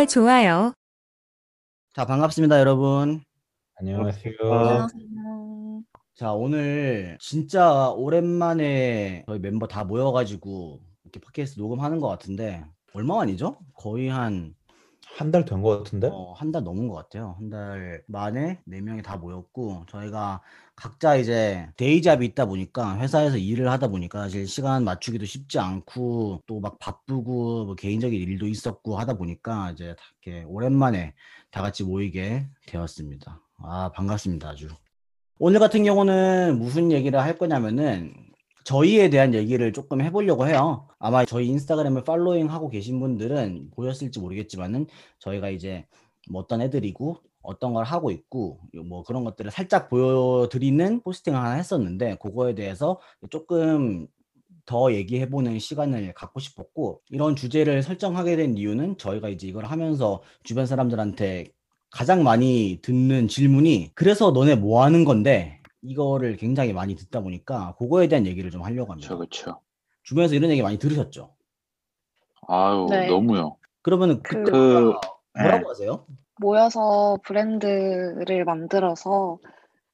구독과 좋아요. 자, 반갑습니다, 여러분. 안녕하세요. 안녕하세요. 자, 오늘 진짜 오랜만에 저희 멤버 다 모여가지고 이렇게 팟캐스트 녹음하는 것 같은데, 얼마 만이죠? 거의 한, 한 달 된 것 같은데? 어, 한 달 넘은 것 같아요. 한 달 만에 네 명이 다 모였고, 저희가 각자 이제 데이잡이 있다 보니까, 회사에서 일을 하다 보니까 사실 시간 맞추기도 쉽지 않고, 또 막 바쁘고, 뭐 개인적인 일도 있었고 하다 보니까, 이제 다 이렇게 오랜만에 다 같이 모이게 되었습니다. 아, 반갑습니다, 아주. 오늘 같은 경우는 무슨 얘기를 할 거냐면은 저희에 대한 얘기를 조금 해보려고 해요. 아마 저희 인스타그램을 팔로잉 하고 계신 분들은 보였을지 모르겠지만은 저희가 이제 뭐 어떤 애들이고 어떤 걸 하고 있고 뭐 그런 것들을 살짝 보여드리는 포스팅을 하나 했었는데 그거에 대해서 조금 더 얘기해보는 시간을 갖고 싶었고 이런 주제를 설정하게 된 이유는 저희가 이제 이걸 하면서 주변 사람들한테 가장 많이 듣는 질문이 그래서 너네 뭐 하는 건데 이거를 굉장히 많이 듣다 보니까 그거에 대한 얘기를 좀 하려고 합니다. 그렇죠. 주변에서 이런 얘기 많이 들으셨죠? 아유, 네. 너무요. 그러면은 그- 그때 그, 뭐라고 하세요? 모여서 브랜드를 만들어서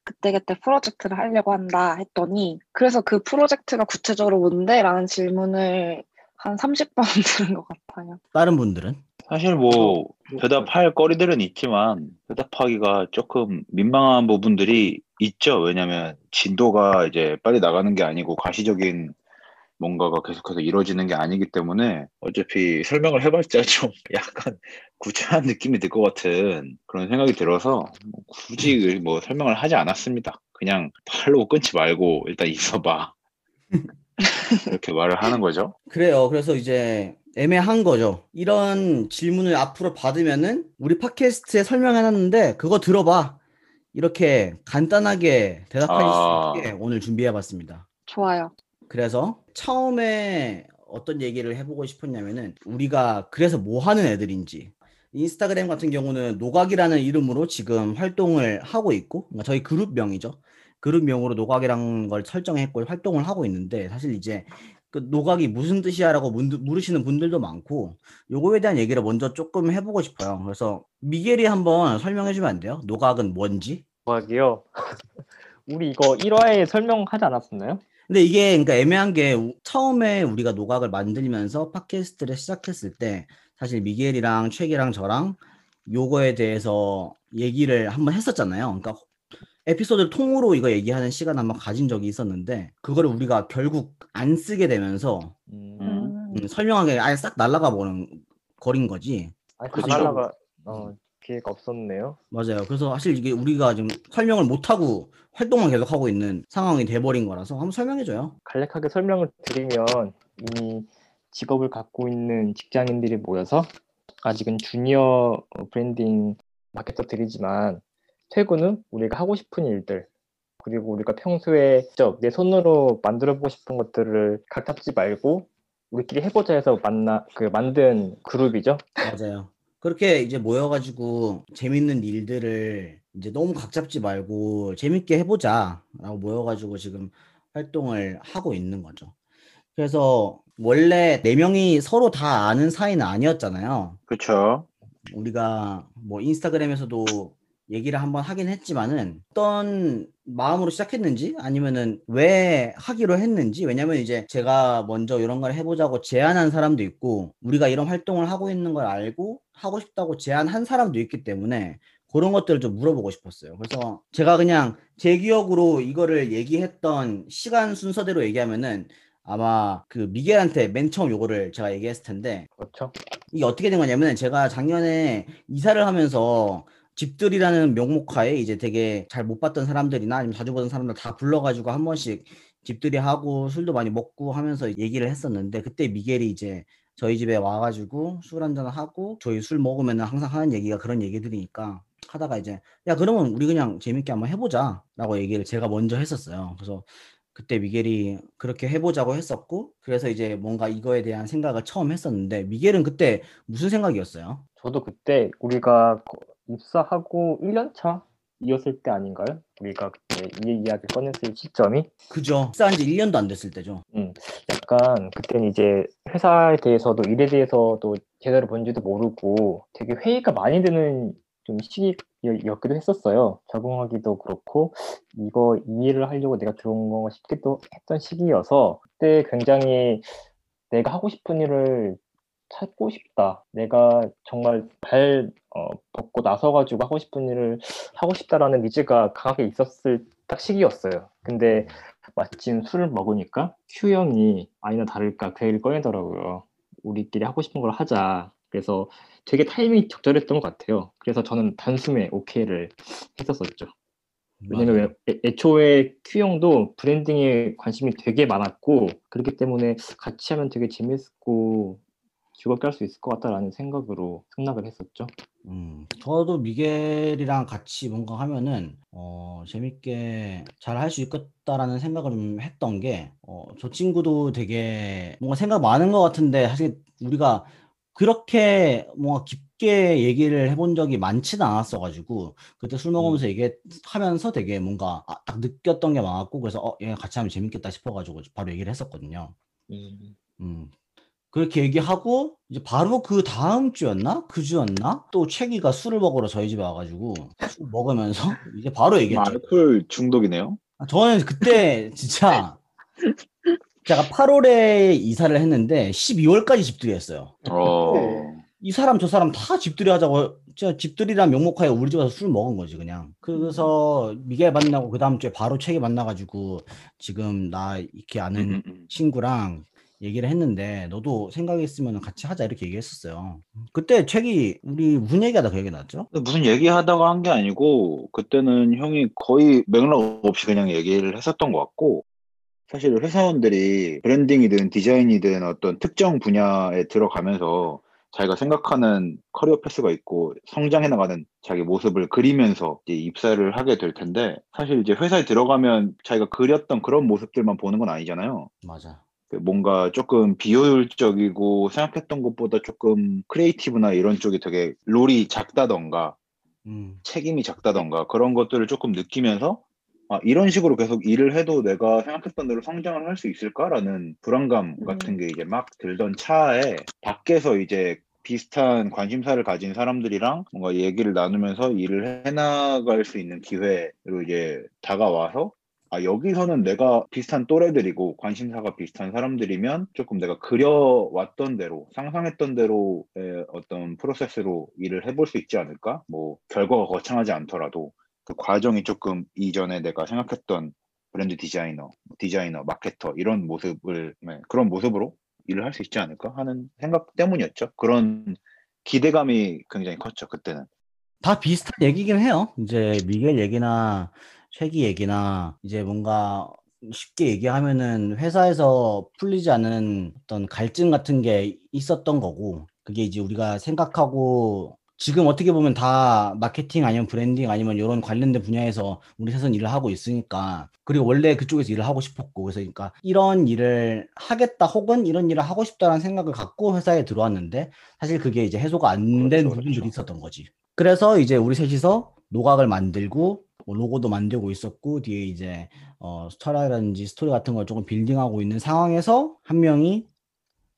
그때 그때 프로젝트를 하려고 한다 했더니 그래서 그 프로젝트가 구체적으로 뭔데? 라는 질문을 한 30번 들은 것 같아요. 다른 분들은? 사실 뭐 대답할 거리들은 있지만 대답하기가 조금 민망한 부분들이 있죠. 왜냐면 진도가 이제 빨리 나가는 게 아니고 가시적인 뭔가가 계속해서 이루어지는 게 아니기 때문에 어차피 설명을 해봤자 좀 약간 구차한 느낌이 들 것 같은 그런 생각이 들어서 뭐 굳이 뭐 설명을 하지 않았습니다. 그냥 팔로우 끊지 말고 일단 있어봐. 이렇게 말을 하는 거죠. 그래요. 그래서 이제 애매한 거죠. 이런 질문을 앞으로 받으면은 우리 팟캐스트에 설명해놨는데 그거 들어봐. 이렇게 간단하게 대답하실 아. 수 있게 오늘 준비해봤습니다. 좋아요. 그래서 처음에 어떤 얘기를 해보고 싶었냐면은 우리가 그래서 뭐 하는 애들인지 인스타그램 같은 경우는 노각이라는 이름으로 지금 활동을 하고 있고 그러니까 저희 그룹명이죠. 그룹명으로 노각이라는 걸 설정했고 활동을 하고 있는데 사실 이제 그 노각이 무슨 뜻이야라고 문- 물으시는 분들도 많고 요거에 대한 얘기를 먼저 조금 해보고 싶어요. 그래서 미겔이 한번 설명해 주면 안 돼요? 노각은 뭔지? 노각이요? 우리 이거 1화에 설명하지 않았었나요? 근데 이게 그러니까 애매한 게 우- 처음에 우리가 노각을 만들면서 팟캐스트를 시작했을 때 사실 미겔이랑 최기랑 저랑 요거에 대해서 얘기를 한번 했었잖아요. 그러니까 에피소드 통으로 이거 얘기하는 시간 한번 가진 적이 있었는데 그거를 우리가 결국 안 쓰게 되면서 음, 음. 음, 설명하게 아예 싹 날라가 버린 거린 거지. 아니 그쵸. 가날라가 어, 기회가 없었네요. 맞아요. 그래서 사실 이게 우리가 지금 설명을 못 하고 활동만 계속 하고 있는 상황이 돼버린 거라서 한번 설명해 줘요. 간략하게 설명을 드리면 이미 직업을 갖고 있는 직장인들이 모여서 아직은 주니어 어, branding marketer들이지만 퇴근 후 우리가 하고 싶은 일들 그리고 우리가 평소에 직접 내 손으로 만들어보고 싶은 것들을 각 잡지 말고 우리끼리 해보자 해서 만나 그 만든 그룹이죠. 맞아요. 그렇게 이제 모여가지고 재밌는 일들을 이제 너무 각 잡지 말고 재밌게 해보자라고 모여가지고 지금 활동을 하고 있는 거죠. 그래서 원래 네 명이 서로 다 아는 사이는 아니었잖아요. 그렇죠. 우리가 뭐 인스타그램에서도 얘기를 한번 하긴 했지만은 어떤 마음으로 시작했는지 아니면은 왜 하기로 했는지 왜냐면 이제 제가 먼저 이런 걸 해보자고 제안한 사람도 있고 우리가 이런 활동을 하고 있는 걸 알고 하고 싶다고 제안한 사람도 있기 때문에 그런 것들을 좀 물어보고 싶었어요. 그래서 제가 그냥 제 기억으로 이거를 얘기했던 시간 순서대로 얘기하면은 아마 그 미겔한테 맨 처음 요거를 제가 얘기했을 텐데 그렇죠. 이게 어떻게 된 거냐면 제가 작년에 이사를 하면서 집들이라는 명목하에 이제 되게 잘 못 봤던 사람들이나 아니면 자주 보던 사람들 다 불러가지고 한 번씩 집들이 하고 술도 많이 먹고 하면서 얘기를 했었는데 그때 미겔이 이제 저희 집에 와가지고 술 한잔 하고 저희 술 먹으면 항상 하는 얘기가 그런 얘기들이니까 하다가 이제 야 그러면 우리 그냥 재밌게 한번 해보자 라고 얘기를 제가 먼저 했었어요 그래서 그때 미겔이 그렇게 해보자고 했었고 그래서 이제 뭔가 이거에 대한 생각을 처음 했었는데 미겔은 그때 무슨 생각이었어요? 저도 그때 우리가 거- 입사하고 1년 차 이었을 때 아닌가요? 우리가 그때 이 이야기 꺼냈을 시점이 그죠. 입사한 지 1년도 안 됐을 때죠. 약간 그때는 이제 회사에 대해서도 일에 대해서도 제대로 뭔지도 모르고 되게 회의가 많이 드는 좀 시기였기도 했었어요. 적응하기도 그렇고 이거 이 일을 하려고 내가 들어온 건가 싶기도 했던 시기여서 그때 굉장히 내가 하고 싶은 일을 찾고 싶다. 내가 정말 발 어, 벗고 나서가지고 하고 싶은 일을 하고 싶다라는 니즈가 강하게 있었을 딱 시기였어요. 근데 마침 술을 먹으니까 큐 형이 아니나 다를까 그 얘기를 꺼내더라고요. 우리끼리 하고 싶은 걸 하자. 그래서 되게 타이밍이 적절했던 것 같아요. 그래서 저는 단숨에 오케이를 했었었죠. 왜냐면 애, 애초에 큐 형도 브랜딩에 관심이 되게 많았고 그렇기 때문에 같이 하면 되게 재밌고 즐겁게 할 수 있을 것 같다라는 생각으로 승낙을 했었죠. 음, 저도 미겔이랑 같이 뭔가 하면은 어, 재밌게 잘 할 수 있겠다라는 생각을 좀 했던 게 어, 저 친구도 되게 뭔가 생각 많은 것 같은데 사실 우리가 그렇게 뭔가 깊게 얘기를 해본 적이 많지는 않았어가지고 그때 술 먹으면서 얘기하면서 되게 뭔가 아, 딱 느꼈던 게 많았고 그래서 어, 얘 같이 하면 재밌겠다 싶어가지고 바로 얘기를 했었거든요. 음. 그렇게 얘기하고 이제 바로 그 다음 주였나? 그 주였나? 또 채기가 술을 먹으러 저희 집에 와가지고 술 먹으면서 이제 바로 얘기했죠. 알코올 중독이네요. 아, 저는 그때 진짜 제가 8월에 이사를 했는데 12월까지 집들이 했어요. 어, 이 사람 저 사람 다 집들이 하자고 진짜 집들이란 명목하에 우리 집 와서 술 먹은 거지 그냥. 그래서 미겔 만나고 그 다음 주에 바로 채기 만나가지고 지금 나 이렇게 아는 음, 음, 음. 친구랑 얘기를 했는데 너도 생각했으면 같이 하자 이렇게 얘기했었어요. 그때 책이 우리 무슨 얘기하다 그 얘기 나왔죠? 무슨 얘기하다가 한 게 아니고 그때는 형이 거의 맥락 없이 그냥 얘기를 했었던 것 같고 사실 회사원들이 branding이든 디자인이든 어떤 특정 분야에 들어가면서 자기가 생각하는 career path가 있고 성장해 나가는 자기 모습을 그리면서 이제 입사를 하게 될 텐데 사실 이제 회사에 들어가면 자기가 그렸던 그런 모습들만 보는 건 아니잖아요. 맞아. 그 뭔가 조금 비효율적이고 생각했던 것보다 조금 크리에이티브나 이런 쪽이 되게 롤이 작다던가 음, 책임이 작다던가 그런 것들을 조금 느끼면서 아, 이런 식으로 계속 일을 해도 내가 생각했던 대로 성장을 할 수 있을까라는 불안감 음. 같은 게 이제 막 들던 차에 밖에서 이제 비슷한 관심사를 가진 사람들이랑 뭔가 얘기를 나누면서 일을 해나갈 수 있는 기회로 이제 다가와서 아, 여기서는 내가 비슷한 또래들이고 관심사가 비슷한 사람들이면 조금 내가 그려왔던 대로, 상상했던 대로의 어떤 프로세스로 일을 해볼 수 있지 않을까? 뭐, 결과가 거창하지 않더라도 그 과정이 조금 이전에 내가 생각했던 브랜드 디자이너, 디자이너, 마케터 이런 모습을, 네, 그런 모습으로 일을 할 수 있지 않을까 하는 생각 때문이었죠. 그런 기대감이 굉장히 컸죠, 그때는. 다 비슷한 얘기긴 해요. 이제 미겔 얘기나 최기 얘기나 이제 뭔가 쉽게 얘기하면은 회사에서 풀리지 않은 어떤 갈증 같은 게 있었던 거고 그게 이제 우리가 생각하고 지금 어떻게 보면 다 마케팅 아니면 브랜딩 아니면 이런 관련된 분야에서 우리 회사는 일을 하고 있으니까 그리고 원래 그쪽에서 일을 하고 싶었고 그래서 그러니까 이런 일을 하겠다 혹은 이런 일을 하고 싶다라는 생각을 갖고 회사에 들어왔는데 사실 그게 이제 해소가 안된 그렇죠, 부분들이 그렇죠. 있었던 거지. 그래서 이제 우리 셋이서 노각을 만들고 뭐 로고도 만들고 있었고 뒤에 이제 어 철학이라든지 스토리 같은 걸 조금 빌딩하고 있는 상황에서 한 명이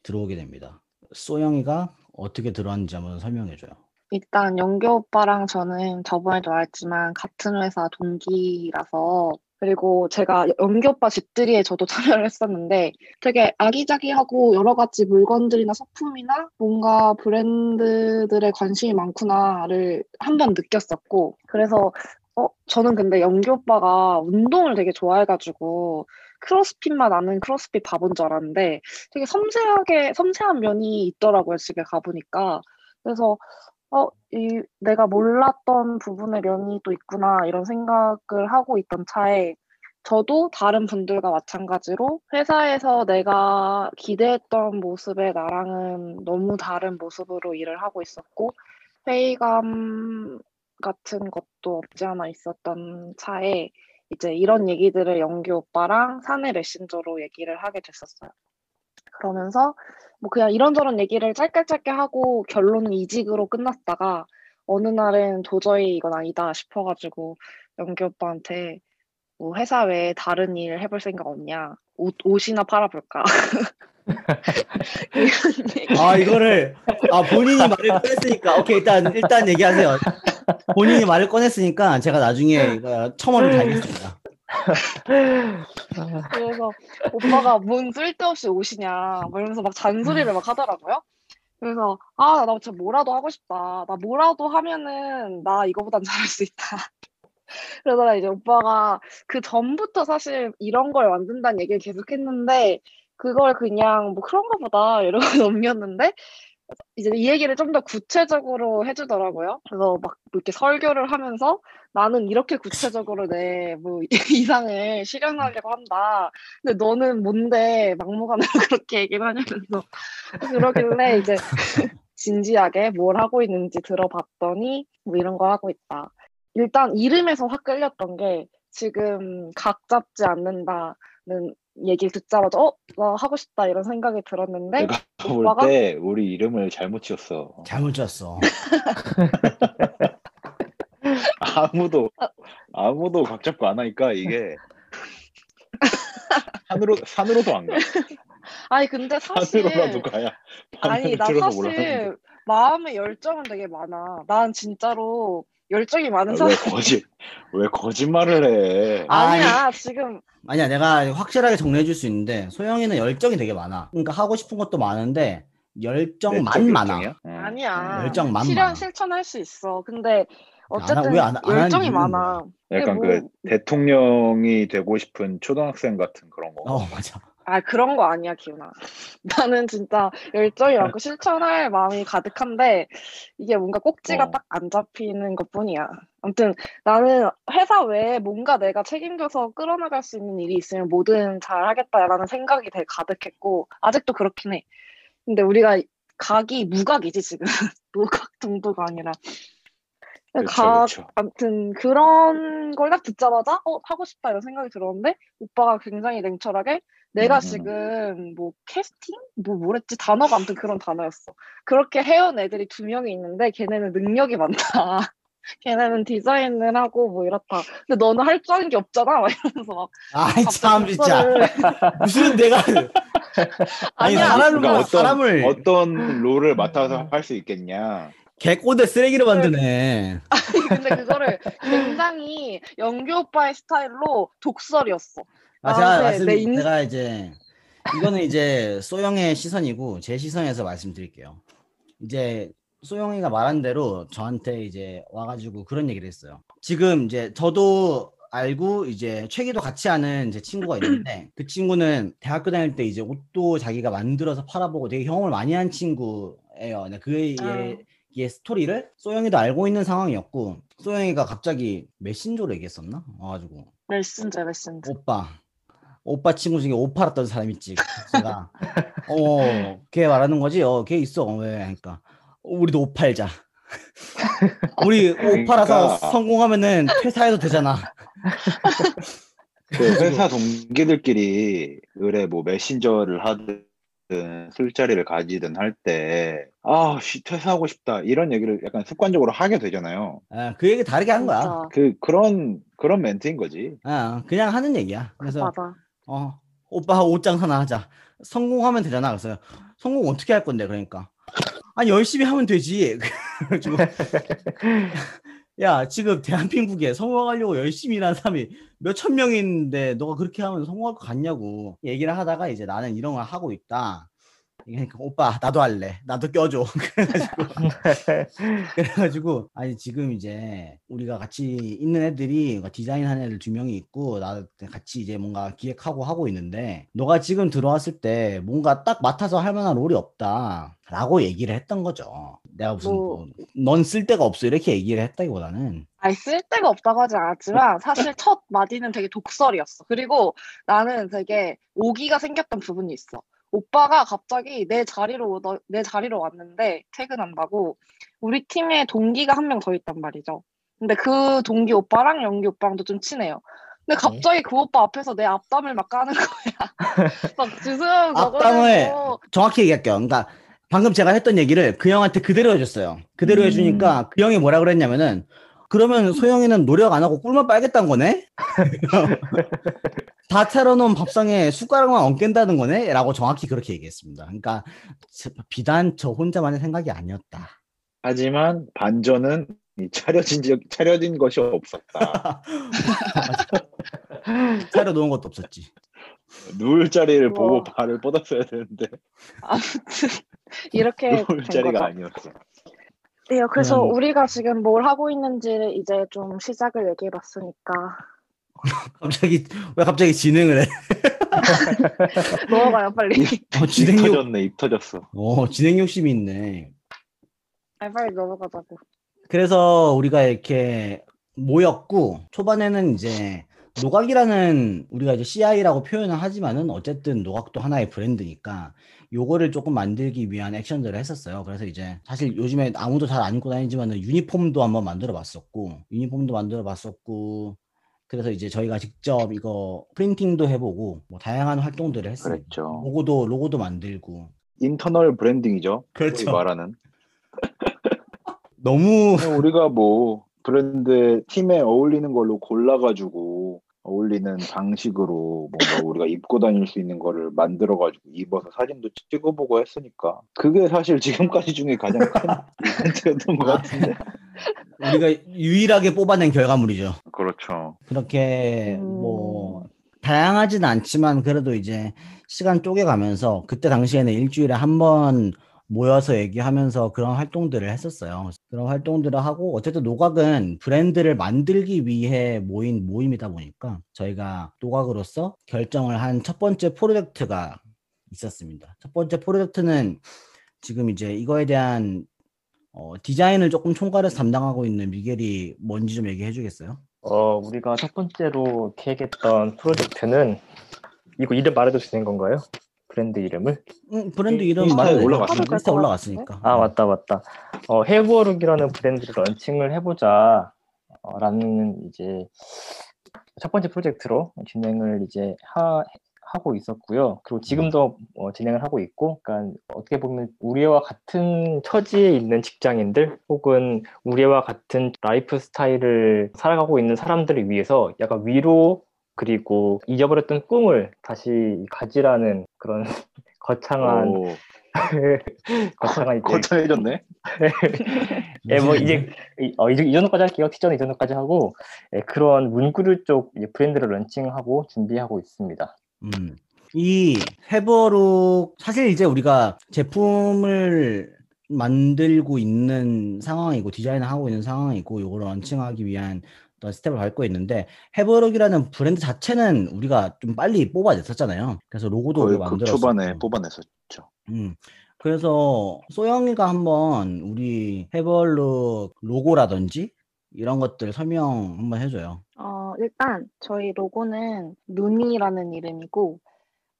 들어오게 됩니다. 소영이가 어떻게 들어왔는지 한번 설명해 줘요. 일단 영교 오빠랑 저는 저번에도 말했지만 같은 회사 동기라서 그리고 제가 영교 오빠 집들이에 저도 참여를 했었는데 되게 아기자기하고 여러 가지 물건들이나 소품이나 뭔가 브랜드들에 관심이 많구나를 한 번 느꼈었고 그래서 어 저는 근데 영교 오빠가 운동을 되게 좋아해가지고 크로스핏만 아는 크로스핏 바본 줄 알았는데 되게 섬세하게 섬세한 면이 있더라고요 집에 가보니까. 그래서 어, 이, 내가 몰랐던 부분의 면이 또 있구나, 이런 생각을 하고 있던 차에, 저도 다른 분들과 마찬가지로 회사에서 내가 기대했던 모습의 나랑은 너무 다른 모습으로 일을 하고 있었고, 회의감 같은 것도 없지 않아 있었던 차에, 이제 이런 얘기들을 영규 오빠랑 사내 메신저로 얘기를 하게 됐었어요. 그러면서 뭐 그냥 이런저런 얘기를 짧게 짧게 하고 결론은 이직으로 끝났다가 어느 날은 도저히 이건 아니다 싶어가지고 영규 오빠한테 뭐 회사 외에 다른 일 해볼 생각 없냐? 옷, 옷이나 팔아볼까? 아 이거를 아 본인이 말을 꺼냈으니까 오케이 일단 일단 얘기하세요. 본인이 말을 꺼냈으니까 제가 나중에 이거 첨언을 달겠습니다. 그래서 오빠가 뭔 쓸데없이 옷이냐 막 이러면서 막 잔소리를 막 하더라고요. 그래서 아 나 진짜 뭐라도 하고 싶다. 나 뭐라도 하면은 나 이거보단 잘할 수 있다. 그러다가 이제 오빠가 그 전부터 사실 이런 걸 만든다는 얘기를 계속 했는데 그걸 그냥 뭐 그런가 보다 이러고 넘겼는데 이제 이 얘기를 좀 더 구체적으로 해주더라고요. 그래서 막 이렇게 설교를 하면서 나는 이렇게 구체적으로 내 뭐 이상을 실현하려고 한다. 근데 너는 뭔데 막무가내로 그렇게 얘기를 하냐면서 그러길래 이제 진지하게 뭘 하고 있는지 들어봤더니 뭐 이런 거 하고 있다. 일단 이름에서 확 끌렸던 게 지금 각 잡지 않는다는 얘기를 듣자마자 어? 나 하고 싶다 이런 생각이 들었는데 내가 볼 오빠가? 때 우리 이름을 잘못 지었어. 잘못 짰어. 아무도 아무도 각 잡고 안 하니까 이게 산으로 산으로도 안 가. 아니 근데 사실 산으로라도 가야 아니 나. 사실 마음의 열정은 되게 많아. 난 진짜로 열정이 많은 왜 사람 거짓 왜 거짓말을 해? 아니야 지금 아니야 내가 확실하게 정리해 줄 수 있는데 소영이는 열정이 되게 많아. 그러니까 하고 싶은 것도 많은데 열정만 많아. 응. 아니야 열정만 실현 많아. 실천할 수 있어. 근데 어쨌든 안 하는 열정이 많아. 약간 근데 그 뭐- 대통령이 되고 싶은 초등학생 같은 그런 거. 어 맞아. 아 그런 거 아니야 기훈아. 나는 진짜 열정이 많고 실천할 마음이 가득한데 이게 뭔가 꼭지가 어. 딱안 잡히는 것뿐이야. 아무튼 나는 회사 외에 뭔가 내가 책임져서 끌어나갈 수 있는 일이 있으면 뭐든 잘 하겠다라는 생각이 되게 가득했고 아직도 그렇긴 해. 근데 우리가 각이 무각이지 지금 무각 정도가 아니라 그렇죠, 각 그렇죠. 아무튼 그런 걸 딱 듣자마자 어 하고 싶다 이런 생각이 들었는데 오빠가 굉장히 냉철하게 내가 음. 지금 뭐 캐스팅 뭐 뭐랬지 단어가 아무튼 그런 단어였어 그렇게 해온 애들이 두 명이 있는데 걔네는 능력이 많다 걔네는 디자인을 하고 뭐 이렇다 근데 너는 할 줄 아는 게 없잖아 막 이러면서 막 아이 참 진짜 무슨 내가 아니 아니야. 사람을 그러니까 뭐 어떤 사람을 어떤 롤을 맡아서 할 수 있겠냐? 개꼬대 쓰레기로 만드네. 근데 그거를 굉장히 영규 오빠의 스타일로 독설이었어 아, 제가 말씀, 내 인- 제가 이제 이거는 이제 소영의 시선이고 제 시선에서 말씀드릴게요. 이제 소영이가 말한 대로 저한테 이제 와가지고 그런 얘기를 했어요. 지금 이제 저도 알고 이제 최기도 같이 하는 제 친구가 있는데 그 친구는 대학교 다닐 때 이제 옷도 자기가 만들어서 팔아보고 되게 경험을 많이 한 친구예요. 그의 아. 이 스토리를 소영이도 알고 있는 상황이었고 소영이가 갑자기 메신저로 얘기했었나? 와가지고. 메신저 메신저. 오빠. 오빠 친구 중에 옷 팔았던 사람 있지 제가. 어 걔 말하는 거지? 어걔 있어. 왜? 그러니까. 어, 우리도 옷 팔자. 우리 옷 팔아서 그러니까. 성공하면은 퇴사해도 되잖아. 그 회사 동기들끼리 의뢰 뭐 메신저를 하든 술자리를 가지든 할 때 아, 씨, 퇴사하고 싶다 이런 얘기를 약간 습관적으로 하게 되잖아요. 아, 그 얘기 다르게 한 거야. 진짜 그 그런 그런 멘트인 거지. 아, 그냥 하는 얘기야. 그래서 맞아. 어 오빠 옷 장사나 하자. 성공하면 되잖아. 그래서 성공 어떻게 할 건데 그러니까. 아니 열심히 하면 되지. 그래가지고 야 지금 대한민국에 성공하려고 열심히 일하는 사람이 몇천 있는데 너가 그렇게 하면 성공할 것 같냐고 얘기를 하다가 이제 나는 이런 걸 하고 있다. 그러니까 오빠 나도 할래. 나도 껴줘. 그래가지고. 그래가지고 아니 지금 이제 우리가 같이 있는 애들이 디자인하는 애들 두 명이 있고 나 같이 이제 뭔가 기획하고 하고 있는데 너가 지금 들어왔을 때 뭔가 딱 맡아서 할 만한 롤이 없다 라고 얘기를 했던 거죠. 내가 무슨 뭐- 넌 쓸데가 없어 이렇게 얘기를 했다기보다는 아니 쓸데가 없다고 하진 않았지만 사실 첫 마디는 되게 독설이었어. 그리고 나는 되게 오기가 생겼던 부분이 있어. 오빠가 갑자기 내 자리로 너- 내 자리로 왔는데 퇴근한다고 우리 팀에 동기가 한 명 더 있단 말이죠. 근데 그 동기 오빠랑 연기 오빠랑도 좀 친해요. 근데 갑자기 그 오빠 앞에서 내 앞담을 막 까는 거야. 막 주승 앞담을 정확히 얘기할게요. 그러니까 방금 제가 했던 얘기를 그 형한테 그대로 해줬어요. 그대로 음. 해주니까 그 형이 뭐라 그랬냐면은 그러면 소영이는 노력 안 하고 꿀만 빨겠다는 거네? 다 차려놓은 밥상에 숟가락만 얹겠다는 거네? 라고 정확히 그렇게 얘기했습니다. 그러니까 저- 비단 저 혼자만의 생각이 아니었다. 하지만 반전은 이 차려진 적 차려진 것이 없었다. 차려놓은 것도 없었지. 누울 자리를 우와. 보고 발을 뻗었어야 되는데 아무튼 이렇게 된 자리가 거죠. 아니었어. 네, 그래서 음. 우리가 지금 뭘 하고 있는지를 이제 좀 시작을 얘기해 봤으니까 갑자기 왜 갑자기 진행을 해? 넘어가요 빨리. 어, 입 진행 욕, 터졌네, 입 터졌어. 어, 진행 욕심이 있네. 아, 빨리 넘어가자고. 그래서 우리가 이렇게 모였고 초반에는 이제 노각이라는 우리가 이제 CI라고 표현을 하지만은 어쨌든 노각도 하나의 브랜드니까 요거를 조금 만들기 위한 액션들을 했었어요. 그래서 이제 사실 요즘에 아무도 잘 안 입고 다니지만은 유니폼도 한번 만들어 봤었고 유니폼도 만들어 봤었고 그래서 이제 저희가 직접 이거 프린팅도 해보고 뭐 다양한 활동들을 했습니다. 그랬죠. 로고도 로고도 만들고 인터널 브랜딩이죠. 그렇죠. 말하는. 너무 우리가 뭐 브랜드 팀에 어울리는 걸로 골라가지고 어울리는 방식으로 뭔가 우리가 입고 다닐 수 있는 거를 만들어가지고 입어서 사진도 찍어보고 했으니까 그게 사실 지금까지 중에 가장 큰 이벤트였던 것 같은데. 우리가 유일하게 뽑아낸 결과물이죠. 그렇죠. 그렇게 음. 뭐 다양하진 않지만 그래도 이제 시간 쪼개가면서 그때 당시에는 일주일에 한번 모여서 얘기하면서 그런 활동들을 했었어요. 그런 활동들을 하고 어쨌든 노각은 브랜드를 만들기 위해 모인 모임이다 보니까 저희가 노각으로서 결정을 한 첫 번째 프로젝트가 있었습니다. 첫 번째 프로젝트는 지금 이제 이거에 대한 어, 디자인을 조금 총괄해서 담당하고 있는 미겔이 뭔지 좀 얘기해 주겠어요? 어, 우리가 첫 번째로 계획했던 프로젝트는 이거 이름 말해도 되는 건가요? 브랜드 이름을? 응, 브랜드 이- 이름 말해도 올라갔어요. 되죠. 인스타 올라갔으니까. 아 맞다 맞다. 어, Have a Look이라는 브랜드를 런칭을 해보자 어, 라는 이제 첫 번째 프로젝트로 진행을 이제 하, 하고 있었고요. 그리고 지금도 어, 진행을 하고 있고, 그러니까 어떻게 보면 우리와 같은 처지에 있는 직장인들 혹은 우리와 같은 라이프 스타일을 살아가고 있는 사람들을 위해서 약간 위로 그리고 잊어버렸던 꿈을 다시 가지라는 그런 거창한 오, 거창한 이제 거창해졌네. 예, 뭐 이제 이- 어, 이제 이전까지 할게요. 티전 이전까지 하고 예, 그런 문구류 쪽 이제 브랜드를 런칭하고 준비하고 있습니다. 음. 이 헤버룩 사실 이제 우리가 제품을 만들고 있는 상황이고 디자인을 하고 있는 상황이고 이걸 런칭하기 위한 스텝을 밟고 있는데 헤버룩이라는 브랜드 자체는 우리가 좀 빨리 뽑아냈었잖아요. 그래서 로고도 거의 극 만들었었고. 초반에 뽑아냈었죠. 음. 그래서 소영이가 한번 우리 헤벌룩 로고라든지 이런 것들 설명 한번 해줘요. 어, 일단 저희 로고는 눈이라는 이름이고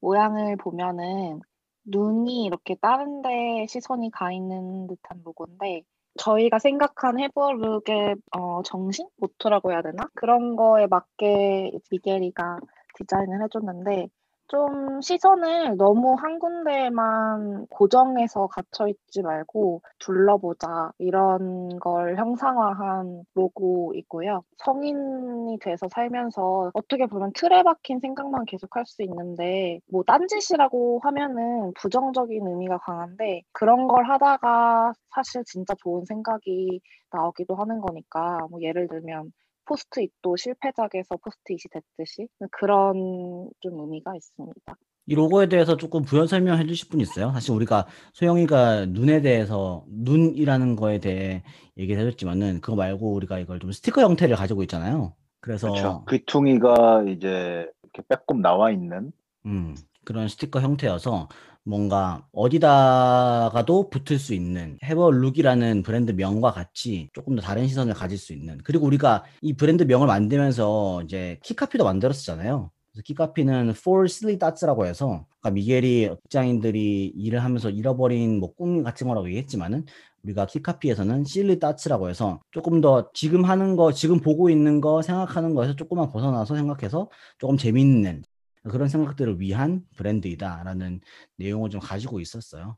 모양을 보면은 눈이 이렇게 다른 데 시선이 가 있는 듯한 로고인데 저희가 생각한 해버룩의 어, 정신? 모토라고 해야 되나? 그런 거에 맞게 미겔이가 디자인을 해줬는데 좀 시선을 너무 한 군데에만 고정해서 갇혀 있지 말고 둘러보자 이런 걸 형상화한 로고이고요. 성인이 돼서 살면서 어떻게 보면 틀에 박힌 생각만 계속 할 수 있는데 뭐 딴짓이라고 하면은 부정적인 의미가 강한데 그런 걸 하다가 사실 진짜 좋은 생각이 나오기도 하는 거니까 뭐 예를 들면 포스트잇도 실패작에서 포스트잇이 됐듯이 그런 좀 의미가 있습니다. 이 로고에 대해서 조금 부연 설명해 주실 분 있어요? 사실 우리가 소영이가 눈에 대해서 눈이라는 거에 대해 얘기를 해줬지만은 그거 말고 우리가 이걸 좀 스티커 형태를 가지고 있잖아요. 그래서 그렇죠. 귀퉁이가 이제 이렇게 빼꼼 나와 있는 음, 그런 스티커 형태여서 뭔가 어디다가도 붙을 수 있는 Have a Look이라는 브랜드 명과 같이 조금 더 다른 시선을 가질 수 있는 그리고 우리가 이 브랜드 명을 만들면서 이제 키카피도 만들었잖아요. 그래서 키카피는 For Silly Thoughts라고 해서 아까 미겔이 직장인들이 일을 하면서 잃어버린 뭐 꿈 같은 거라고 얘기했지만은 우리가 키카피에서는 Silly Thoughts라고 해서 조금 더 지금 하는 거, 지금 보고 있는 거, 생각하는 거에서 조금만 벗어나서 생각해서 조금 재밌는 그런 생각들을 위한 브랜드이다라는 내용을 좀 가지고 있었어요.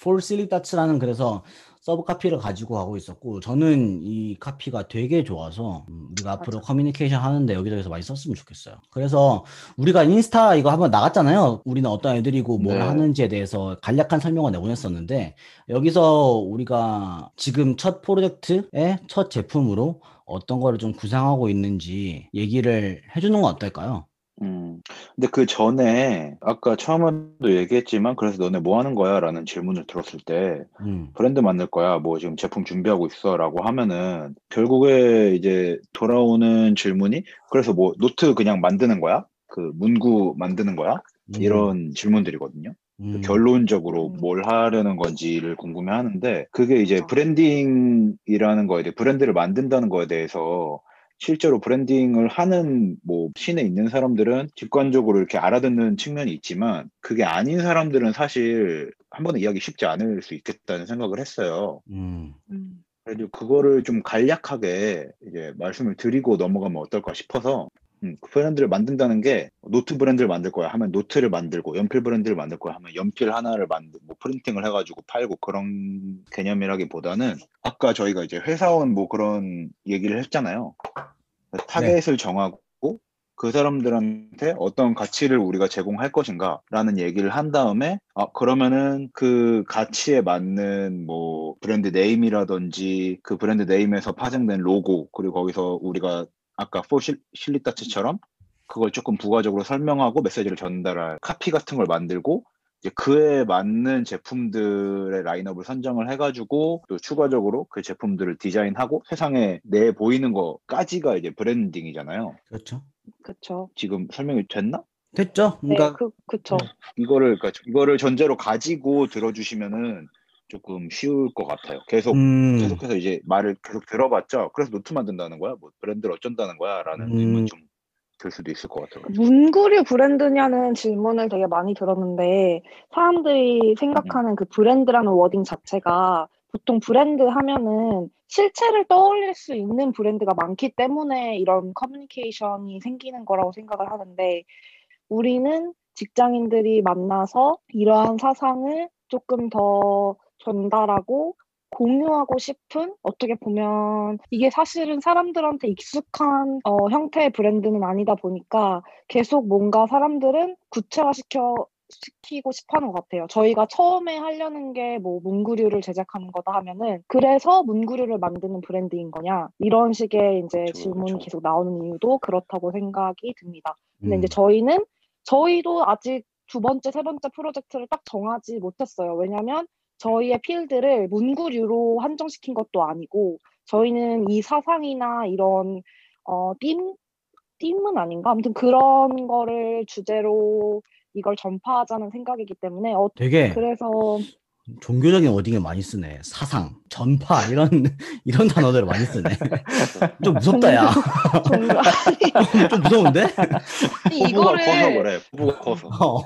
For Silly Thoughts라는 그래서 서브 카피를 가지고 가고 있었고 저는 이 카피가 되게 좋아서 음, 우리가 앞으로 맞아. 커뮤니케이션 하는데 여기저기서 많이 썼으면 좋겠어요. 그래서 우리가 인스타 이거 한번 나갔잖아요. 우리는 어떤 애들이고 뭘 네. 하는지에 대해서 간략한 설명을 내보냈었는데 여기서 우리가 지금 첫 프로젝트의 첫 제품으로 어떤 거를 좀 구상하고 있는지 얘기를 해주는 건 어떨까요? 음. 근데 그 전에 아까 처음에도 얘기했지만 그래서 너네 뭐 하는 거야? 라는 질문을 들었을 때 음, 브랜드 만들 거야. 뭐 지금 제품 준비하고 있어 라고 하면은 결국에 이제 돌아오는 질문이 그래서 뭐 노트 그냥 만드는 거야? 그 문구 만드는 거야? 음, 이런 질문들이거든요. 음, 결론적으로 음. 뭘 하려는 건지를 궁금해 하는데 그게 이제 branding이라는 거에 대해 브랜드를 만든다는 거에 대해서 실제로 branding을 하는 뭐 씬에 있는 사람들은 직관적으로 이렇게 알아듣는 측면이 있지만 그게 아닌 사람들은 사실 한 번에 이해하기 쉽지 않을 수 있겠다는 생각을 했어요. 음, 음. 그래도 그거를 좀 간략하게 이제 말씀을 드리고 넘어가면 어떨까 싶어서 음, 그 브랜드를 만든다는 게 노트 브랜드를 만들 거야 하면 노트를 만들고 연필 브랜드를 만들 거야 하면 연필 하나를 만들 뭐 printing을 해가지고 팔고 그런 개념이라기보다는 아까 저희가 이제 회사원 뭐 그런 얘기를 했잖아요. 타겟을 정하고 그 사람들한테 어떤 가치를 우리가 제공할 것인가 라는 얘기를 한 다음에 아 그러면은 그 가치에 맞는 뭐 브랜드 네임이라든지 그 브랜드 네임에서 파생된 로고 그리고 거기서 우리가 아까 For Sil- Silly Thoughts처럼 그걸 조금 부가적으로 설명하고 메시지를 전달할 카피 같은 걸 만들고 이제 그에 맞는 제품들의 라인업을 선정을 해가지고 또 추가적으로 그 제품들을 디자인하고 세상에 내 보이는 거까지가 이제 branding이잖아요. 그렇죠. 그쵸. 지금 설명이 됐나? 됐죠? 네, 그러니까 그, 그쵸. 이거를 그러니까 이거를 전제로 가지고 들어주시면은 조금 쉬울 것 같아요. 계속 음, 계속해서 이제 말을 계속 들어봤죠. 그래서 노트 만든다는 거야? 뭐 브랜드를 어쩐다는 거야?라는 음. 의문 좀 들 수도 있을 것 같아요. 문구류 브랜드냐는 질문을 되게 많이 들었는데 사람들이 생각하는 그 브랜드라는 wording 자체가 보통 브랜드 하면은 실체를 떠올릴 수 있는 브랜드가 많기 때문에 이런 커뮤니케이션이 생기는 거라고 생각을 하는데 우리는 직장인들이 만나서 이러한 사상을 조금 더 전달하고 공유하고 싶은 어떻게 보면 이게 사실은 사람들한테 익숙한 어, 형태의 브랜드는 아니다 보니까 계속 뭔가 사람들은 구체화시켜 시키고 싶어 하는 것 같아요. 저희가 처음에 하려는 게 뭐 문구류를 제작하는 거다 하면은 그래서 문구류를 만드는 브랜드인 거냐 이런 식의 이제 그쵸, 질문이 그쵸. 계속 나오는 이유도 그렇다고 생각이 듭니다. 근데 음, 이제 저희는 저희도 아직 두 번째, 세 번째 프로젝트를 딱 정하지 못했어요. 왜냐면 저희의 필드를 문구류로 한정시킨 것도 아니고 저희는 이 사상이나 이런 어, 띠임, 띠임은 아닌가? 아무튼 그런 거를 주제로 이걸 전파하자는 생각이기 때문에 어, 되게 그래서 종교적인 워딩을 많이 쓰네. 사상, 전파 이런 이런 단어들을 많이 쓰네. 좀 무섭다 야. 종교 아니 좀 무서운데? 포부가 커서 이거를 그래. 포부가 커서. 어.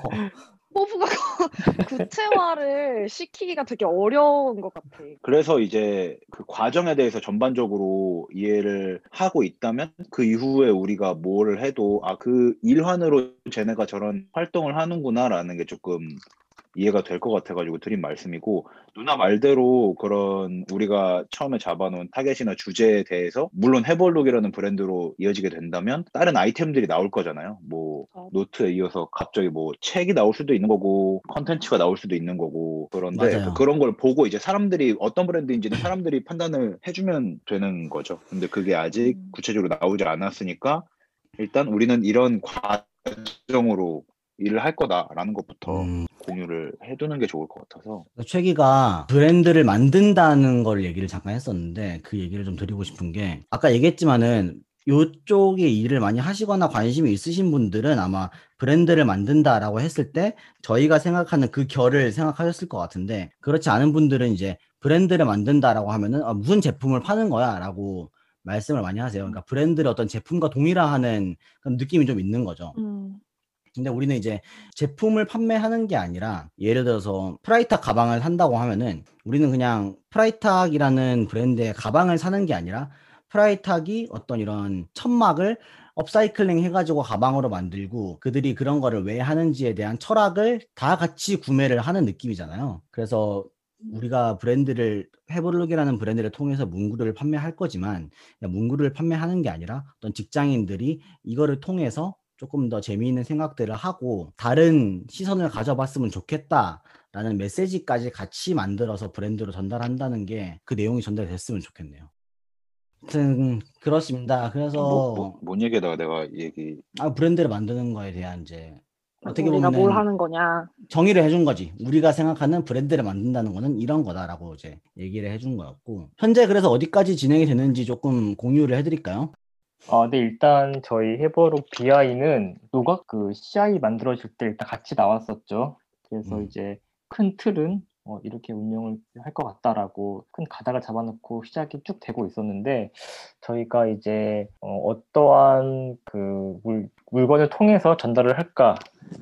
포부가 구체화를 시키기가 되게 어려운 것 같아. 그래서 이제 그 과정에 대해서 전반적으로 이해를 하고 있다면 그 이후에 우리가 뭘 해도 아 그 일환으로 쟤네가 저런 활동을 하는구나라는 게 조금 이해가 될 것 같아가지고 드린 말씀이고 누나 말대로 그런 우리가 처음에 잡아놓은 타겟이나 주제에 대해서 물론 Have a Look이라는 브랜드로 이어지게 된다면 다른 아이템들이 나올 거잖아요. 뭐 어. 노트에 이어서 갑자기 뭐 책이 나올 수도 있는 거고 컨텐츠가 나올 수도 있는 거고 그런데 맞아요. 그런 걸 보고 이제 사람들이 어떤 브랜드인지는 사람들이 판단을 해주면 되는 거죠. 근데 그게 아직 음. 구체적으로 나오지 않았으니까 일단 우리는 이런 과정으로 일을 할 거다라는 것부터 음, 공유를 해두는 게 좋을 것 같아서 최기가 브랜드를 만든다는 걸 얘기를 잠깐 했었는데 그 얘기를 좀 드리고 싶은 게 아까 얘기했지만은 요쪽에 일을 많이 하시거나 관심이 있으신 분들은 아마 브랜드를 만든다라고 했을 때 저희가 생각하는 그 결을 생각하셨을 것 같은데 그렇지 않은 분들은 이제 브랜드를 만든다라고 하면은 아, 무슨 제품을 파는 거야라고 말씀을 많이 하세요. 그러니까 브랜드를 어떤 제품과 동일화하는 그런 느낌이 좀 있는 거죠. 음, 근데 우리는 이제 제품을 판매하는 게 아니라 예를 들어서 프라이탁 가방을 산다고 하면은 우리는 그냥 프라이탁이라는 브랜드의 가방을 사는 게 아니라 프라이탁이 어떤 이런 천막을 업사이클링 해가지고 가방으로 만들고 그들이 그런 거를 왜 하는지에 대한 철학을 다 같이 구매를 하는 느낌이잖아요. 그래서 우리가 브랜드를 해볼록이라는 브랜드를 통해서 문구를 판매할 거지만 문구를 판매하는 게 아니라 어떤 직장인들이 이거를 통해서 조금 더 재미있는 생각들을 하고 다른 시선을 가져봤으면 좋겠다라는 메시지까지 같이 만들어서 브랜드로 전달한다는 게 그 내용이 전달됐으면 좋겠네요. 아무튼 그렇습니다. 그래서 뭐, 뭐, 뭔 얘기에다가 내가 얘기 아, 브랜드를 만드는 거에 대한 이제 어떻게 우리가 뭘 하는 거냐. 정의를 해준 거지. 우리가 생각하는 브랜드를 만든다는 거는 이런 거다라고 이제 얘기를 해준 거였고 현재 그래서 어디까지 진행이 되는지 조금 공유를 해드릴까요? 아, 네, 일단 저희 해버록 BI는 노각 그 CI 만들어질 때 일단 같이 나왔었죠. 그래서 음. 이제 큰 틀은 어, 이렇게 운영을 할 것 같다라고 큰 가닥을 잡아놓고 시작이 쭉 되고 있었는데 저희가 이제 어, 떠한그 물, 물건을 통해서 전달을 할까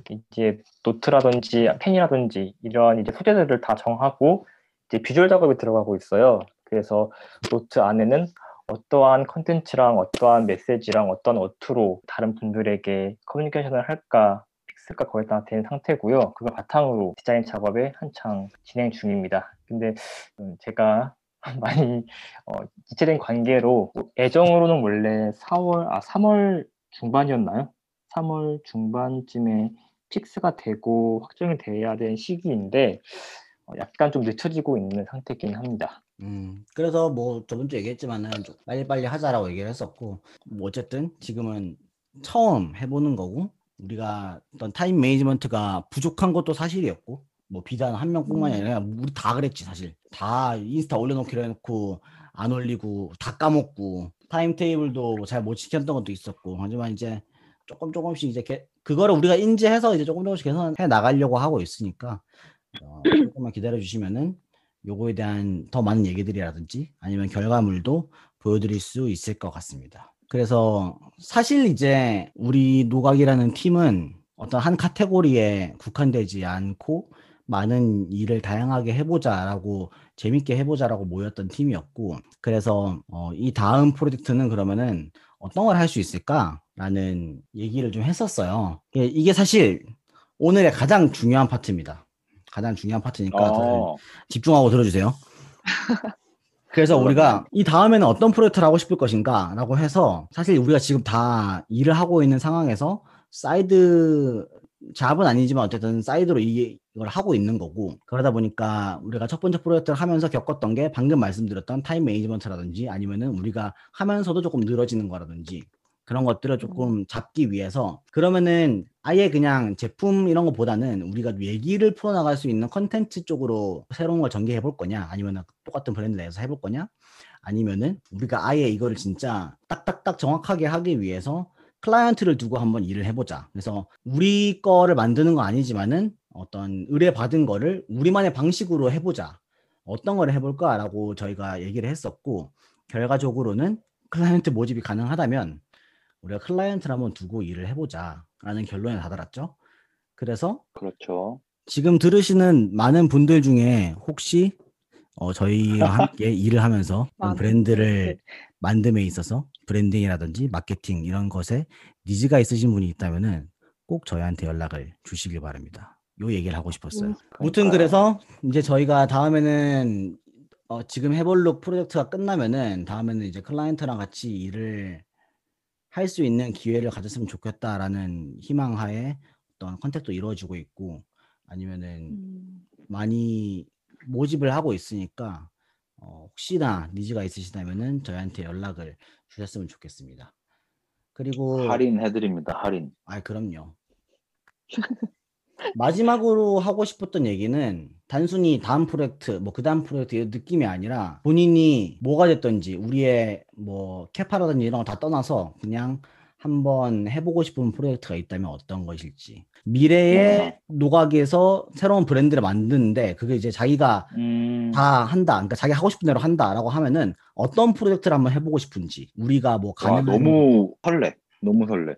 이제 노트라든지 펜이라든지 이러한 이제 소재들을 다 정하고 이제 비주얼 작업이 들어가고 있어요. 그래서 노트 안에는 어떠한 컨텐츠랑 어떠한 메시지랑 어떠한 어투로 다른 분들에게 커뮤니케이션을 할까 fix가 거의 다 된 상태고요. 그걸 바탕으로 디자인 작업에 한창 진행 중입니다. 근데 음, 제가 많이 어, 지체된 관계로 예정으로는 원래 4월 아 3월 중반이었나요? 3월 중반쯤에 fix가 되고 확정이 돼야 될 시기인데 어, 약간 좀 늦춰지고 있는 상태이긴 합니다. 음, 그래서 뭐 저번 주에 얘기했지만은 좀 빨리빨리 하자라고 얘기를 했었고 뭐 어쨌든 지금은 처음 해보는 거고 우리가 어떤 time management가 부족한 것도 사실이었고 뭐 비단 한 명뿐만이 아니라 우리 다 그랬지 사실 다 인스타 올려놓기로 해놓고 안 올리고 다 까먹고 time table도 잘 못 지켰던 것도 있었고 하지만 이제 조금 조금씩 이제 개- 그거를 우리가 인지해서 이제 조금 조금씩 개선해 나가려고 하고 있으니까 어, 조금만 기다려 주시면은 요거에 대한 더 많은 얘기들이라든지 아니면 결과물도 보여드릴 수 있을 것 같습니다. 그래서 사실 이제 우리 노각이라는 팀은 어떤 한 카테고리에 국한되지 않고 많은 일을 다양하게 해보자라고 재밌게 해보자라고 모였던 팀이었고 그래서 어, 이 다음 프로젝트는 그러면은 어떤 걸 할 수 있을까라는 얘기를 좀 했었어요. 이게- 이게 사실 오늘의 가장 중요한 파트입니다. 가장 중요한 파트니까 어, 집중하고 들어주세요. 그래서 우리가 이 다음에는 어떤 프로젝트를 하고 싶을 것인가 라고 해서 사실 우리가 지금 다 일을 하고 있는 상황에서 side job은 아니지만 어쨌든 side로 이- 이걸 하고 있는 거고 그러다 보니까 우리가 첫 번째 프로젝트를 하면서 겪었던 게 방금 말씀드렸던 time management라든지 아니면은 우리가 하면서도 조금 늘어지는 거라든지 그런 것들을 조금 잡기 위해서 그러면은 아예 그냥 제품 이런 것보다는 우리가 얘기를 풀어나갈 수 있는 컨텐츠 쪽으로 새로운 걸 전개해 볼 거냐 아니면 똑같은 브랜드 내에서 해볼 거냐 아니면은 우리가 아예 이거를 진짜 딱딱딱 정확하게 하기 위해서 클라이언트를 두고 한번 일을 해보자. 그래서 우리 거를 만드는 건 아니지만은 어떤 의뢰 받은 거를 우리만의 방식으로 해보자. 어떤 걸 해볼까라고 저희가 얘기를 했었고 결과적으로는 클라이언트 모집이 가능하다면 우리가 클라이언트를 한번 두고 일을 해보자라는 결론에 다다랐죠. 그래서 그렇죠. 지금 들으시는 많은 분들 중에 혹시 어, 저희와 함께 일을 하면서 브랜드를 만듦에 있어서 branding이라든지 마케팅 이런 것에 needs가 있으신 분이 있다면은 꼭 저희한테 연락을 주시길 바랍니다. 요 얘기를 하고 싶었어요. 음, 무튼. 그래서 이제 저희가 다음에는 어, 지금 해벌룩 프로젝트가 끝나면은 다음에는 이제 클라이언트랑 같이 일을 할 수 있는 기회를 가졌으면 좋겠다라는 희망하에 어떤 contact도 이루어지고 있고 아니면은 음, 많이 모집을 하고 있으니까 어, 혹시나 니즈가 있으시다면은 저희한테 연락을 주셨으면 좋겠습니다. 그리고 할인 해드립니다. 할인. 아, 그럼요. 마지막으로 하고 싶었던 얘기는 단순히 다음 프로젝트, 뭐 그 다음 프로젝트 이 느낌이 아니라 본인이 뭐가 됐든지 우리의 뭐 캐파라든지 이런 거 다 떠나서 그냥 한번 해보고 싶은 프로젝트가 있다면 어떤 것일지. 미래의 노각에서 새로운 브랜드를 만드는데 그게 이제 자기가 음, 다 한다. 그러니까 자기 하고 싶은 대로 한다라고 하면은 어떤 프로젝트를 한번 해보고 싶은지 우리가 뭐 와, 가능한 너무 설레. 너무 설레.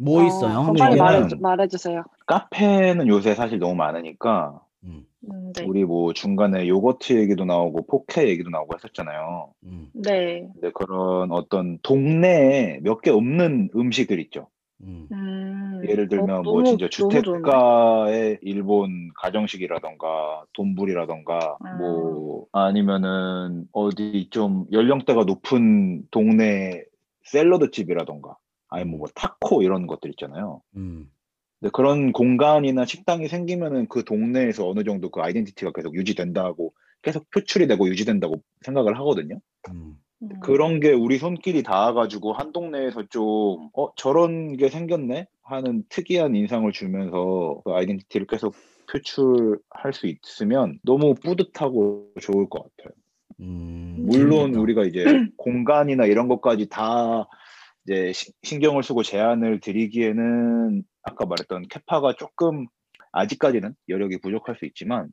뭐 어, 있어요? 한번 빨리 말해. 말해주세요. 카페는 요새 사실 너무 많으니까 음, 음, 네. 우리 뭐 중간에 요거트 얘기도 나오고 포케 얘기도 나오고 했었잖아요. 음. 네. 근데 그런 어떤 동네에 몇 개 없는 음식들 있죠. 음. 음. 예를 들면 어, 뭐 너무- 진짜? 주택가의 일본 가정식이라던가 돈불이라던가 아. 뭐 아니면은 어디 좀 연령대가 높은 동네 샐러드 집이라던가 아니면 뭐 타코 이런 것들 있잖아요. 음. 근데 그런 공간이나 식당이 생기면은 그 동네에서 어느 정도 그 아이덴티티가 계속 유지된다고 계속 표출이 되고 유지된다고 생각을 하거든요. 음. 음. 그런 게 우리 손길이 닿아가지고 한 동네에서 좀, 어, 저런 게 생겼네? 하는 특이한 인상을 주면서 그 아이덴티티를 계속 표출할 수 있으면 너무 뿌듯하고 좋을 것 같아요. 음. 물론 재밌겠다. 우리가 이제 공간이나 이런 것까지 다 이제 시- 신경을 쓰고 제한을 드리기에는 아까 말했던 캐파가 조금 아직까지는 여력이 부족할 수 있지만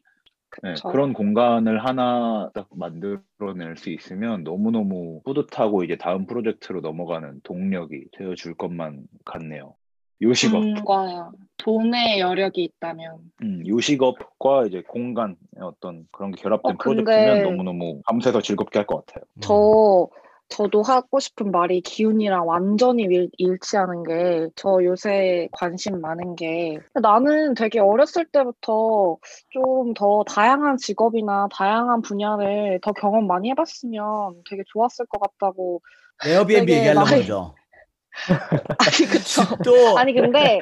네. 그런 공간을 하나 딱 만들어낼 수 있으면 너무너무 뿌듯하고 이제 다음 프로젝트로 넘어가는 동력이 되어줄 것만 같네요. 요식업, 돈과 돈의 여력이 있다면 음, 요식업과 이제 공간의 어떤 그런 게 결합된 어, 근데- 프로젝트면 너무너무 밤새서 즐겁게 할 것 같아요. 음. 저 저도 하고 싶은 말이 기훈이랑 완전히 일, 일치하는 게 저 요새 관심 많은 게 나는 되게 어렸을 때부터 좀 더 다양한 직업이나 다양한 분야를 더 경험 많이 해봤으면 되게 좋았을 것 같다고 에어비앤비 얘기하려는 거죠. 아니 그쵸. 또, 아니 근데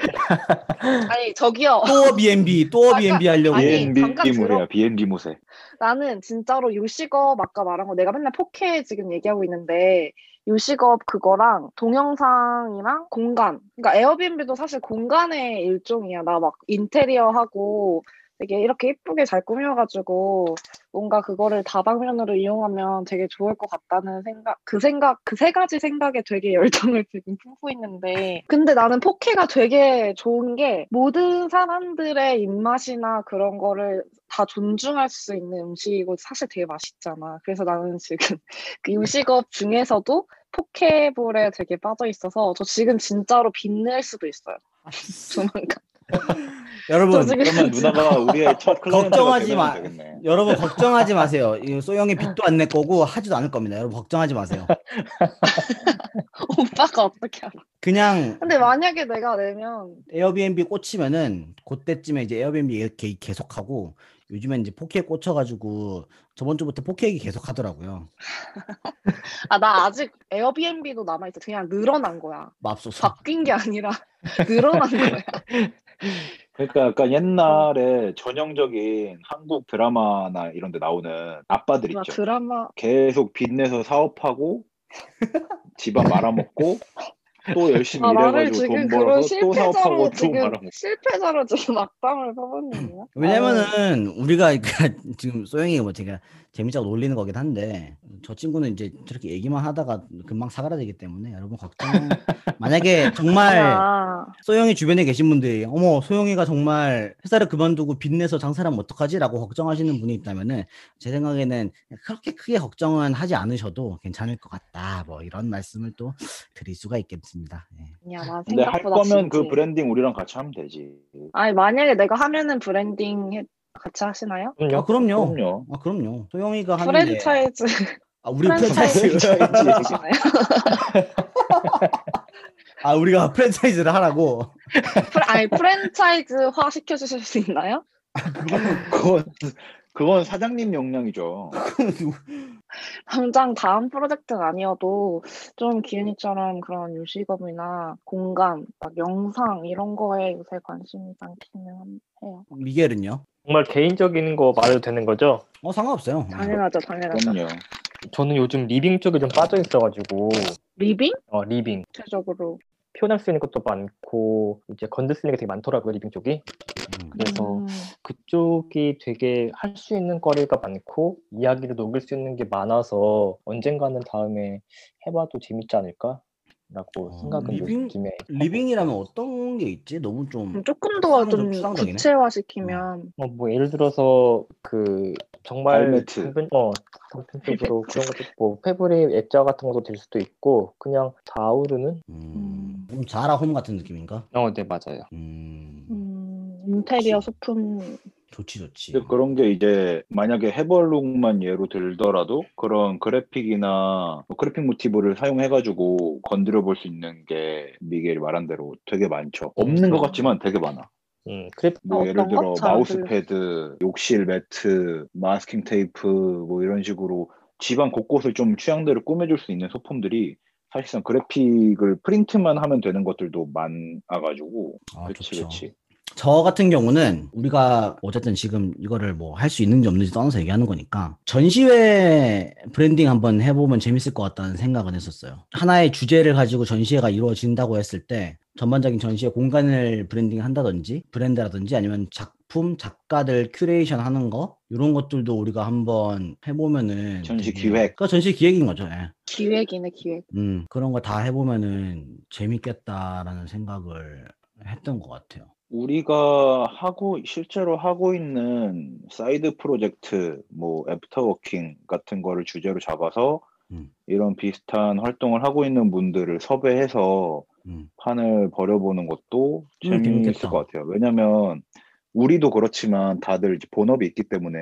아니 저기요. 또 B&B, 또 B&B 하려고. B&B 무새야, B&B 무새. 나는 진짜로 요식업 아까 말한 거 내가 맨날 포케 지금 얘기하고 있는데 요식업 그거랑 동영상이랑 공간. 그러니까 에어비앤비도 사실 공간의 일종이야. 나 막 인테리어 하고 되게 이렇게 예쁘게 잘 꾸며가지고 뭔가 그거를 다방면으로 이용하면 되게 좋을 것 같다는 생각 그 생각 그 세 가지 생각에 되게 열정을 지금 품고 있는데 근데 나는 포케가 되게 좋은 게 모든 사람들의 입맛이나 그런 거를 다 존중할 수 있는 음식이고 사실 되게 맛있잖아. 그래서 나는 지금 그 요식업 중에서도 포케볼에 되게 빠져 있어서 저 지금 진짜로 빚낼 수도 있어요. 조만간. 여러분, 저 지금 그러면 누나가 우리의 첫 걱정하지 마. 되겠네. 여러분 걱정하지 마세요. 이 소영이 빚도 안 낼 거고 하지도 않을 겁니다. 여러분 걱정하지 마세요. 오빠가 어떻게 알아? 그냥 근데 만약에 내가 내면 에어비앤비 꽂히면은 그때쯤에 이제 에어비앤비 이렇게 계속하고 요즘엔 이제 포케 꽂혀가지고 저번 주부터 포케 얘기 계속 하더라고요. 아 나 아직 에어비앤비도 남아 있어. 그냥 늘어난 거야. 맙소사. 바뀐 게 아니라 늘어난 거야. 그러니까 약간 옛날에 전형적인 한국 드라마나 이런 데 나오는 아빠들 나 있죠. 드라마 계속 빚내서 사업하고 집안 말아먹고 또 열심히 아 나를 일해가지고 돈 그런 벌어서 또 사업하고 실패자로 또 지금 말아먹고 실패자로 지금 악담을 거야? 왜냐면은 우리가 그러니까 지금 소영이 뭐 제가 재미자고 놀리는 거긴 한데 저 친구는 이제 저렇게 얘기만 하다가 금방 사그라들기 때문에 여러분 걱정 만약에 정말 아니야. 소영이 주변에 계신 분들이 어머 소영이가 정말 회사를 그만두고 빚내서 장사하면 어떡하지라고 걱정하시는 분이 있다면은 제 생각에는 그렇게 크게 걱정은 하지 않으셔도 괜찮을 것 같다 뭐 이런 말씀을 또 드릴 수가 있겠습니다. 예. 아니야 나 근데 할 거면 그 진지해. 브랜딩 우리랑 같이 하면 되지. 아니 만약에 내가 하면은 브랜딩 해- 같이 하시나요? 아 그럼요. 그럼요. 아 그럼요. 소영이가 하는데 프랜차이즈 아 우리 프랜차이즈? 아 우리가 프랜차이즈를 하라고 프라- 아니 프랜차이즈화 시켜 주실 수 있나요? 그건 그건 사장님 역량이죠. 당장 다음 프로젝트는 아니어도 좀 기은이처럼 그런 요식업이나 공간, 막 영상 이런 거에 요새 관심이 많기는 해요. 미겔은요? 정말 개인적인 거 말해도 되는 거죠? 어 상관없어요. 당연하죠, 당연하죠. 그럼요. 저는 요즘 living 쪽에 좀 빠져 있어가지고 living? 어 living 구체적으로. 표현할 수 있는 것도 많고 이제 건드릴 수 있는 게 되게 많더라고요 living 쪽이 음. 그래서 음, 그쪽이 되게 할 수 있는 거리가 많고 이야기를 녹일 수 있는 게 많아서 언젠가는 다음에 해봐도 재밌지 않을까 라고 어, 생각은 living? 요즘에 living이라면 어떤 게 있지? 너무 좀 음, 조금 더좀 추상적- 추상적이네. 구체화 시키면 어, 뭐 예를 들어서 그 정말. 단편, 어, 단편적으로 그런 것도 뭐 패브릭 액자 같은 것도 될 수도 있고 그냥 다 아우르는 음, 좀 자라 홈 같은 느낌인가? 어, 네 맞아요. 음, 음, 인테리어 소품 좋지 좋지. 근데 그런 게 이제 만약에 해벌룩만 예로 들더라도 그런 그래픽이나 뭐 그래픽 모티브를 사용해가지고 건드려 볼 수 있는 게 미겔이 말한 대로 되게 많죠. 없는 것 같지만 되게 많아. 음, 크래프 뭐 예를 들어 마우스패드, 욕실 매트, 마스킹 테이프 뭐 이런 식으로 집안 곳곳을 좀 취향대로 꾸며줄 수 있는 소품들이 사실상 그래픽을 프린트만 하면 되는 것들도 많아가지고 아, 좋죠. 그치 저 같은 경우는 우리가 어쨌든 지금 이거를 뭐 할 수 있는지 없는지 떠나서 얘기하는 거니까 전시회 브랜딩 한번 해보면 재밌을 것 같다는 생각은 했었어요. 하나의 주제를 가지고 전시회가 이루어진다고 했을 때 전반적인 전시회 공간을 브랜딩 한다든지 브랜드라든지 아니면 작품 작가들 큐레이션 하는 거 이런 것들도 우리가 한번 해보면은 전시 되게- 기획. 그 전시 기획인 거죠. 예. 기획이네 기획. 음 그런 거 다 해보면은 재밌겠다라는 생각을 했던 것 같아요. 우리가 하고 실제로 하고 있는 사이드 프로젝트 뭐 애프터워킹 같은 거를 주제로 잡아서 음. 이런 비슷한 활동을 하고 있는 분들을 섭외해서 음. 판을 벌여보는 것도 음, 재미있을. 것 같아요. 왜냐면 우리도 그렇지만 다들 이제 본업이 있기 때문에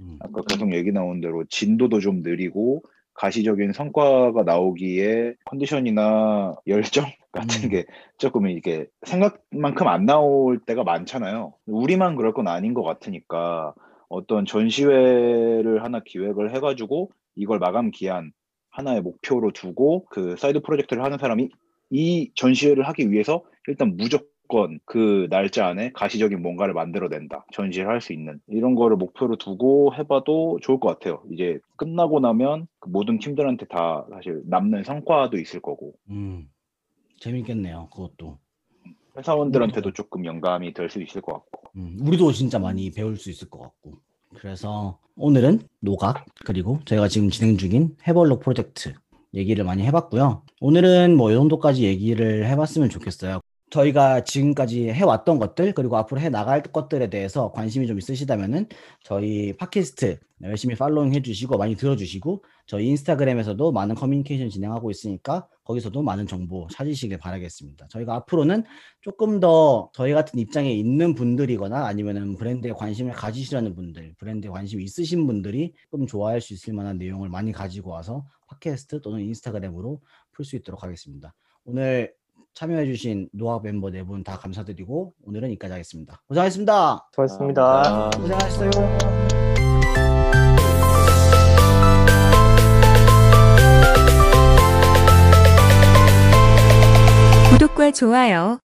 음. 아까 계속 얘기 나온 대로 진도도 좀 느리고 가시적인 성과가 나오기에 컨디션이나 열정 같은 음. 게 조금 이게 생각만큼 안 나올 때가 많잖아요. 우리만 그럴 건 아닌 것 같으니까 어떤 전시회를 하나 기획을 해가지고 이걸 마감 기한 하나의 목표로 두고 그 사이드 프로젝트를 하는 사람이 이 전시회를 하기 위해서 일단 무조건 그 날짜 안에 가시적인 뭔가를 만들어낸다. 전시를 할 수 있는 이런 거를 목표로 두고 해봐도 좋을 것 같아요. 이제 끝나고 나면 그 모든 팀들한테 다 사실 남는 성과도 있을 거고 음. 재밌겠네요. 그것도. 회사원들한테도 조금 영감이 될 수 있을 것 같고. 음, 우리도 진짜 많이 배울 수 있을 것 같고. 그래서 오늘은 노각 그리고 저희가 지금 진행 중인 해벌록 프로젝트 얘기를 많이 해봤고요. 오늘은 뭐 이 정도까지 얘기를 해봤으면 좋겠어요. 저희가 지금까지 해왔던 것들 그리고 앞으로 해 나갈 것들에 대해서 관심이 좀 있으시다면은 저희 팟캐스트 열심히 팔로잉 해주시고 많이 들어주시고 저희 인스타그램에서도 많은 커뮤니케이션 진행하고 있으니까 거기서도 많은 정보 찾으시길 바라겠습니다. 저희가 앞으로는 조금 더 저희 같은 입장에 있는 분들이거나 아니면은 브랜드에 관심을 가지시려는 분들, 브랜드에 관심이 있으신 분들이 좀 좋아할 수 있을 만한 내용을 많이 가지고 와서 팟캐스트 또는 인스타그램으로 풀 수 있도록 하겠습니다. 오늘 참여해주신 노학 멤버 네 분 다 감사드리고 오늘은 여기까지 하겠습니다. 고생하셨습니다. 수고하셨습니다. 아, 고생하셨어요. 구독과 좋아요